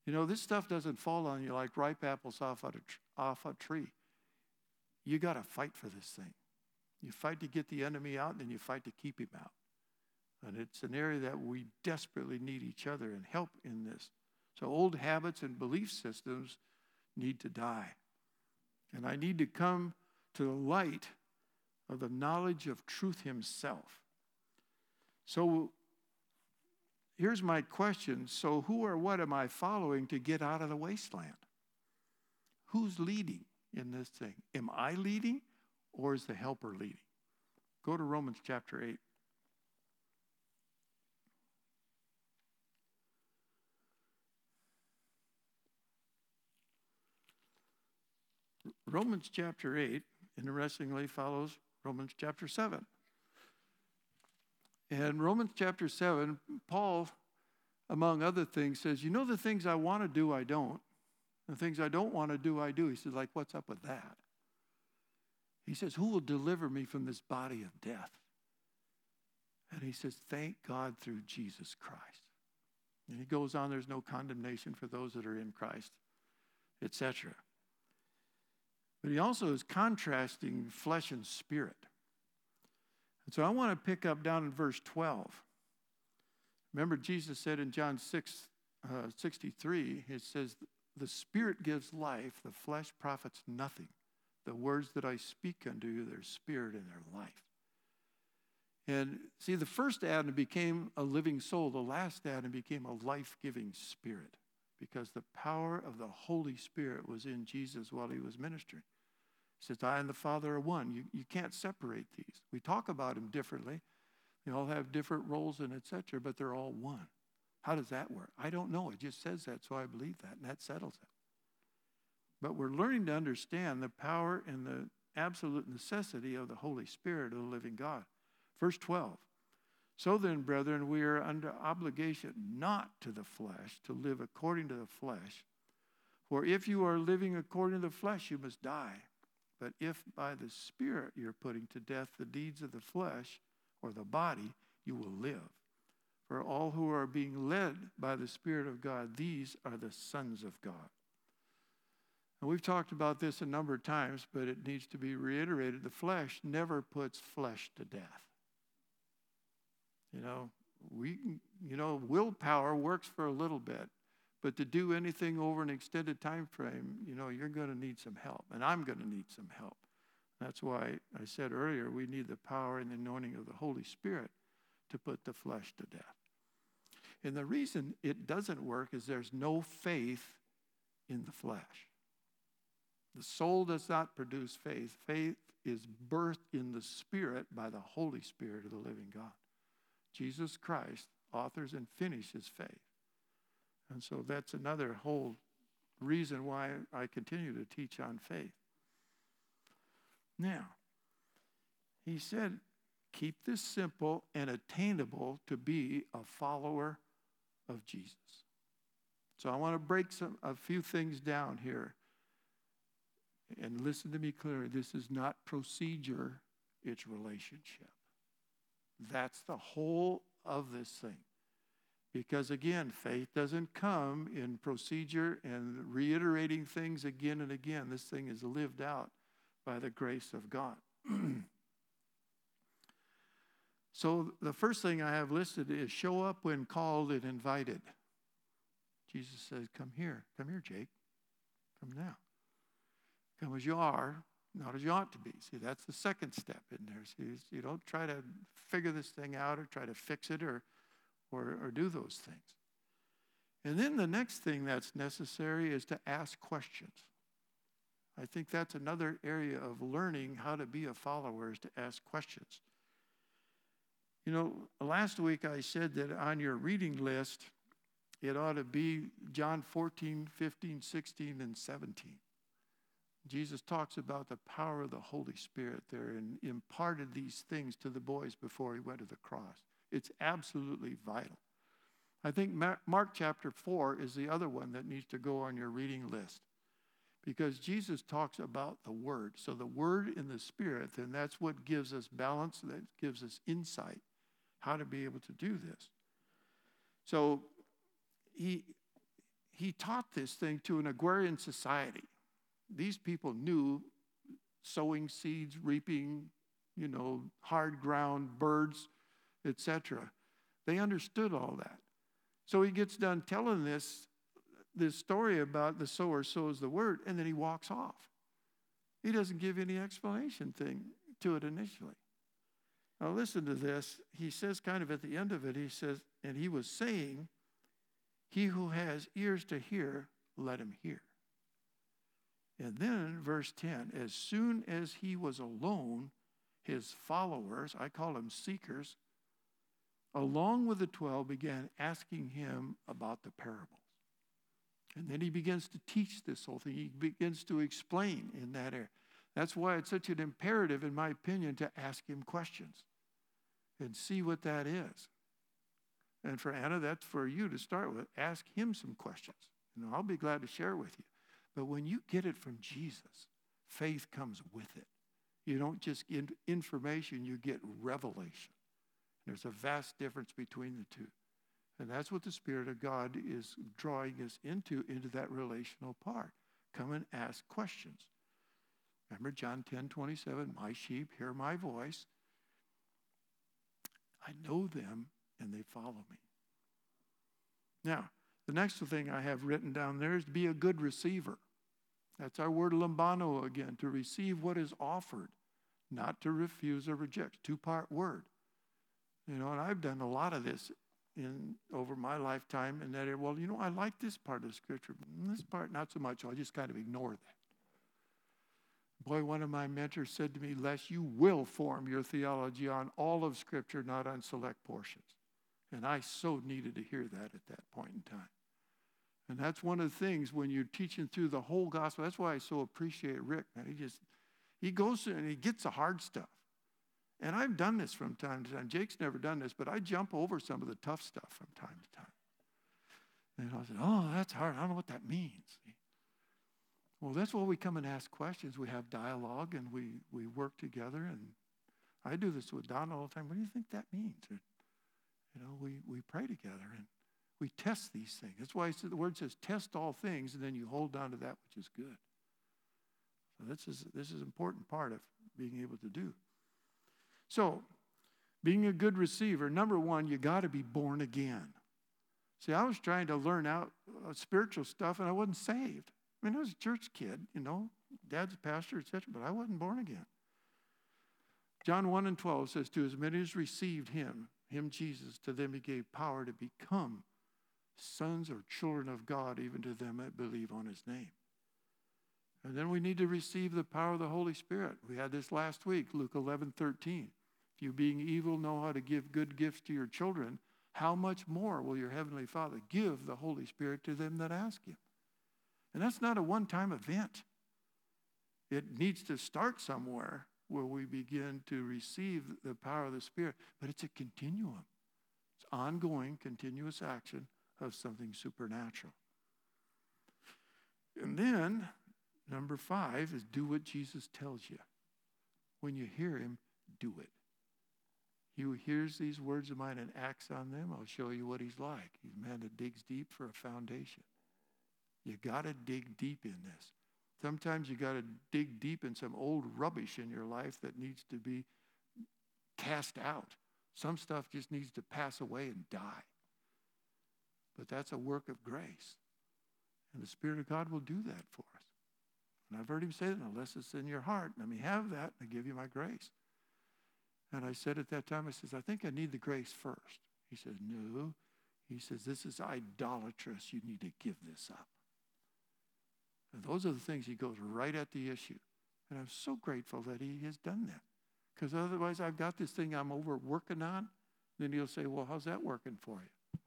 You know, this stuff doesn't fall on you like ripe apples off off a tree. You got to fight for this thing. You fight to get the enemy out, and then you fight to keep him out. And it's an area that we desperately need each other and help in this. So old habits and belief systems need to die. And I need to come to the light of the knowledge of truth himself. So here's my question. So who or what am I following to get out of the wasteland? who's leading in this thing? Am I leading or is the helper leading? Go to Romans chapter 8. Romans chapter 8, interestingly, follows Romans chapter 7. And Romans chapter 7, Paul, among other things, says, You know, the things I want to do, I don't. The things I don't want to do, I do. He says, like, what's up with that? He says, Who will deliver me from this body of death? And he says, Thank God through Jesus Christ. And he goes on, there's no condemnation for those that are in Christ, etc. But he also is contrasting flesh and spirit. And so I want to pick up down in verse 12. Remember, Jesus said in John 6 uh, 63, it says, The Spirit gives life, the flesh profits nothing. The words that I speak unto you, their spirit and their life. And see, the first Adam became a living soul, the last Adam became a life giving spirit because the power of the Holy Spirit was in Jesus while he was ministering. He says, I and the Father are one. You, you can't separate these. We talk about them differently. They all have different roles and etc., but they're all one. How does that work? I don't know. It just says that, so I believe that, and that settles it. But we're learning to understand the power and the absolute necessity of the Holy Spirit of the living God. Verse 12. So then, brethren, we are under obligation not to the flesh to live according to the flesh. For if you are living according to the flesh, you must die. But if by the Spirit you're putting to death the deeds of the flesh or the body, you will live. For all who are being led by the Spirit of God, these are the sons of God. And we've talked about this a number of times, but it needs to be reiterated. The flesh never puts flesh to death. You know, we, you know, willpower works for a little bit, but to do anything over an extended time frame, you know, you're going to need some help, and I'm going to need some help. That's why I said earlier we need the power and the anointing of the Holy Spirit to put the flesh to death. And the reason it doesn't work is there's no faith in the flesh. The soul does not produce faith. Faith is birthed in the Spirit by the Holy Spirit of the living God. Jesus Christ authors and finishes faith. And so that's another whole reason why I continue to teach on faith. Now, he said, keep this simple and attainable to be a follower of Jesus. So I want to break some a few things down here. And listen to me clearly. This is not procedure, it's relationship. That's the whole of this thing. Because again, faith doesn't come in procedure and reiterating things again and again. This thing is lived out by the grace of God. so, the first thing I have listed is show up when called and invited. Jesus says, Come here. Come here, Jake. Come now. Come as you are, not as you ought to be. See, that's the second step in there. See, you don't try to figure this thing out or try to fix it or or, or do those things. And then the next thing that's necessary is to ask questions. I think that's another area of learning how to be a follower is to ask questions. You know, last week I said that on your reading list, it ought to be John 14, 15, 16, and 17. Jesus talks about the power of the Holy Spirit there and imparted these things to the boys before he went to the cross. It's absolutely vital. I think Mark chapter 4 is the other one that needs to go on your reading list because Jesus talks about the Word. So, the Word in the Spirit, then that's what gives us balance, that gives us insight how to be able to do this. So, he, he taught this thing to an agrarian society. These people knew sowing seeds, reaping, you know, hard ground, birds etc. They understood all that. So he gets done telling this, this story about the sower sows the word, and then he walks off. He doesn't give any explanation thing to it initially. Now listen to this. He says kind of at the end of it, he says, and he was saying, He who has ears to hear, let him hear. And then, verse 10 as soon as he was alone, his followers, I call them seekers, along with the 12, began asking him about the parables. And then he begins to teach this whole thing. He begins to explain in that area. That's why it's such an imperative, in my opinion, to ask him questions and see what that is. And for Anna, that's for you to start with. Ask him some questions. Know, I'll be glad to share with you. But when you get it from Jesus, faith comes with it. You don't just get information, you get revelation. There's a vast difference between the two. And that's what the Spirit of God is drawing us into, into that relational part. Come and ask questions. Remember John 10 27, my sheep hear my voice. I know them and they follow me. Now, the next thing I have written down there is to be a good receiver. That's our word lambano again, to receive what is offered, not to refuse or reject. Two part word. You know, and I've done a lot of this in over my lifetime in that. Well, you know, I like this part of the scripture, this part not so much. I'll just kind of ignore that. Boy, one of my mentors said to me, Les, you will form your theology on all of Scripture, not on select portions. And I so needed to hear that at that point in time. And that's one of the things when you're teaching through the whole gospel. That's why I so appreciate Rick, man. He just, he goes through and he gets the hard stuff. And I've done this from time to time. Jake's never done this, but I jump over some of the tough stuff from time to time. And I said, oh, that's hard. I don't know what that means. Well, that's why we come and ask questions. We have dialogue and we, we work together. And I do this with Don all the time. What do you think that means? you know, we, we pray together and we test these things. That's why the word says, test all things, and then you hold on to that which is good. So this is, this is an important part of being able to do. So, being a good receiver, number one, you got to be born again. See, I was trying to learn out uh, spiritual stuff, and I wasn't saved. I mean, I was a church kid, you know, dad's a pastor, etc., but I wasn't born again. John 1 and 12 says, To as many as received him, him Jesus, to them he gave power to become sons or children of God, even to them that believe on his name. And then we need to receive the power of the Holy Spirit. We had this last week, Luke 11 13. If you, being evil, know how to give good gifts to your children, how much more will your heavenly Father give the Holy Spirit to them that ask him? And that's not a one time event. It needs to start somewhere where we begin to receive the power of the Spirit, but it's a continuum. It's ongoing, continuous action of something supernatural. And then, number five is do what Jesus tells you. When you hear him, do it. He hears these words of mine and acts on them, I'll show you what he's like. He's a man that digs deep for a foundation. You got to dig deep in this. Sometimes you got to dig deep in some old rubbish in your life that needs to be cast out. Some stuff just needs to pass away and die. But that's a work of grace. And the Spirit of God will do that for us. And I've heard him say that, unless it's in your heart, let me have that, and I give you my grace. And I said at that time, I says, I think I need the grace first. He says, No. He says, This is idolatrous. You need to give this up. And those are the things he goes right at the issue. And I'm so grateful that he has done that. Because otherwise, I've got this thing I'm over working on. Then he'll say, Well, how's that working for you?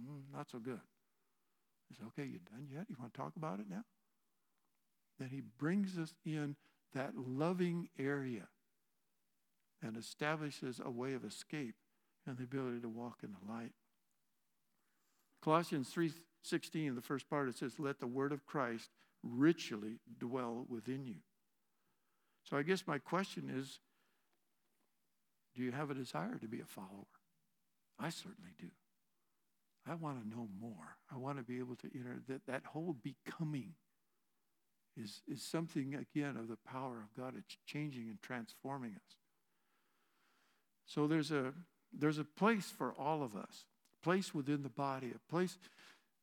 Mm, not so good. I said, Okay, you done yet? You want to talk about it now? Then he brings us in that loving area and establishes a way of escape and the ability to walk in the light. Colossians 3:16, the first part, it says, Let the word of Christ richly dwell within you. So I guess my question is do you have a desire to be a follower? I certainly do. I want to know more. I want to be able to enter that, that whole becoming is, is something, again, of the power of God. It's changing and transforming us. So there's a, there's a place for all of us, a place within the body, a place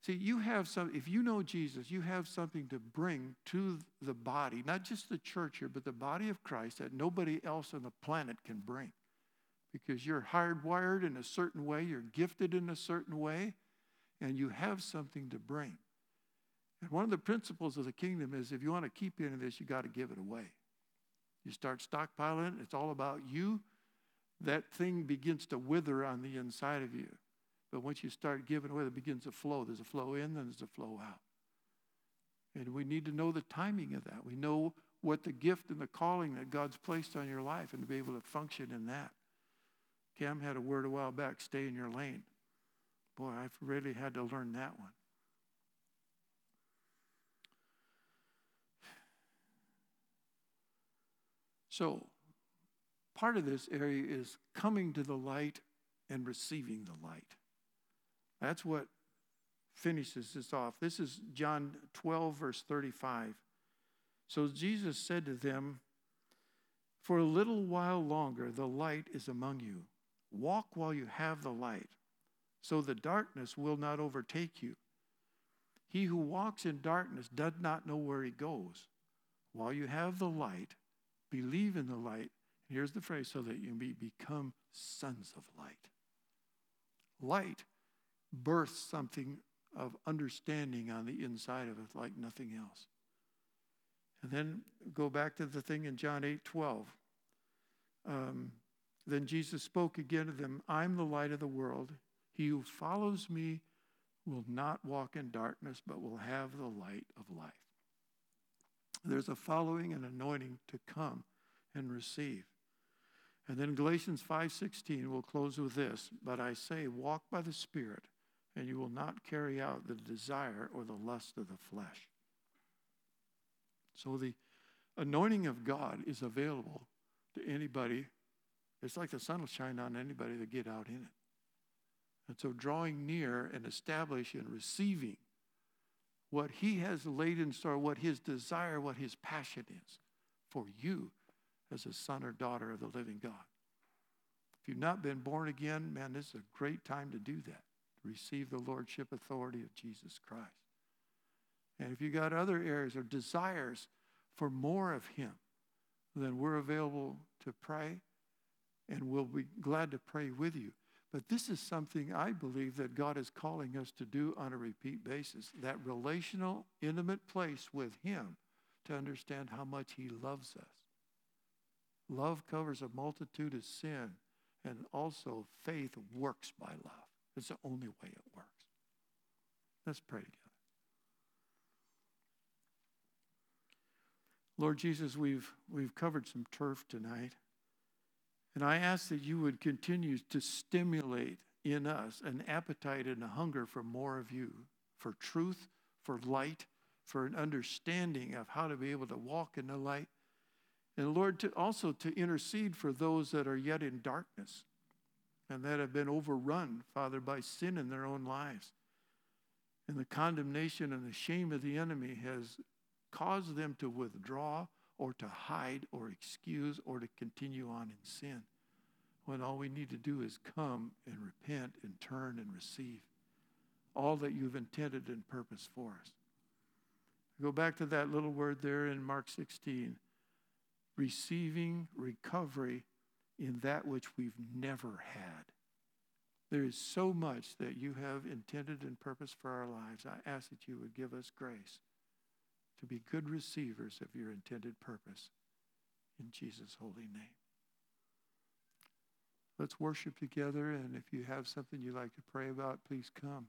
See, you have some, if you know Jesus, you have something to bring to the body, not just the church here, but the body of Christ that nobody else on the planet can bring. Because you're hardwired in a certain way, you're gifted in a certain way, and you have something to bring. And one of the principles of the kingdom is if you want to keep any of this, you got to give it away. You start stockpiling, it's all about you. That thing begins to wither on the inside of you. But once you start giving away, it begins to flow. There's a flow in, then there's a flow out. And we need to know the timing of that. We know what the gift and the calling that God's placed on your life and to be able to function in that. Cam had a word a while back stay in your lane. Boy, I've really had to learn that one. So, part of this area is coming to the light and receiving the light. That's what finishes this off. This is John 12, verse 35. So Jesus said to them, For a little while longer the light is among you. Walk while you have the light, so the darkness will not overtake you. He who walks in darkness does not know where he goes. While you have the light, believe in the light. Here's the phrase so that you may become sons of light. Light births something of understanding on the inside of it like nothing else. And then go back to the thing in John 8 12. Um, then Jesus spoke again to them I'm the light of the world. He who follows me will not walk in darkness, but will have the light of life. There's a following and anointing to come and receive. And then Galatians 5:16 we'll close with this, but I say walk by the spirit and you will not carry out the desire or the lust of the flesh. So the anointing of God is available to anybody. It's like the sun will shine on anybody that get out in it. And so drawing near and establishing and receiving what he has laid in store, what his desire, what his passion is for you as a son or daughter of the living God. If you've not been born again, man, this is a great time to do that. Receive the lordship authority of Jesus Christ. And if you got other areas or desires for more of him, then we're available to pray and we'll be glad to pray with you. But this is something I believe that God is calling us to do on a repeat basis that relational, intimate place with Him to understand how much He loves us. Love covers a multitude of sin, and also faith works by love. It's the only way it works. Let's pray together. Lord Jesus, we've, we've covered some turf tonight. And I ask that you would continue to stimulate in us an appetite and a hunger for more of you, for truth, for light, for an understanding of how to be able to walk in the light. And Lord, to also to intercede for those that are yet in darkness and that have been overrun, Father, by sin in their own lives. And the condemnation and the shame of the enemy has caused them to withdraw or to hide or excuse or to continue on in sin when all we need to do is come and repent and turn and receive all that you've intended and purposed for us. Go back to that little word there in Mark 16 receiving recovery in that which we've never had. There is so much that you have intended and purposed for our lives. I ask that you would give us grace to be good receivers of your intended purpose. In Jesus' holy name. Let's worship together, and if you have something you'd like to pray about, please come.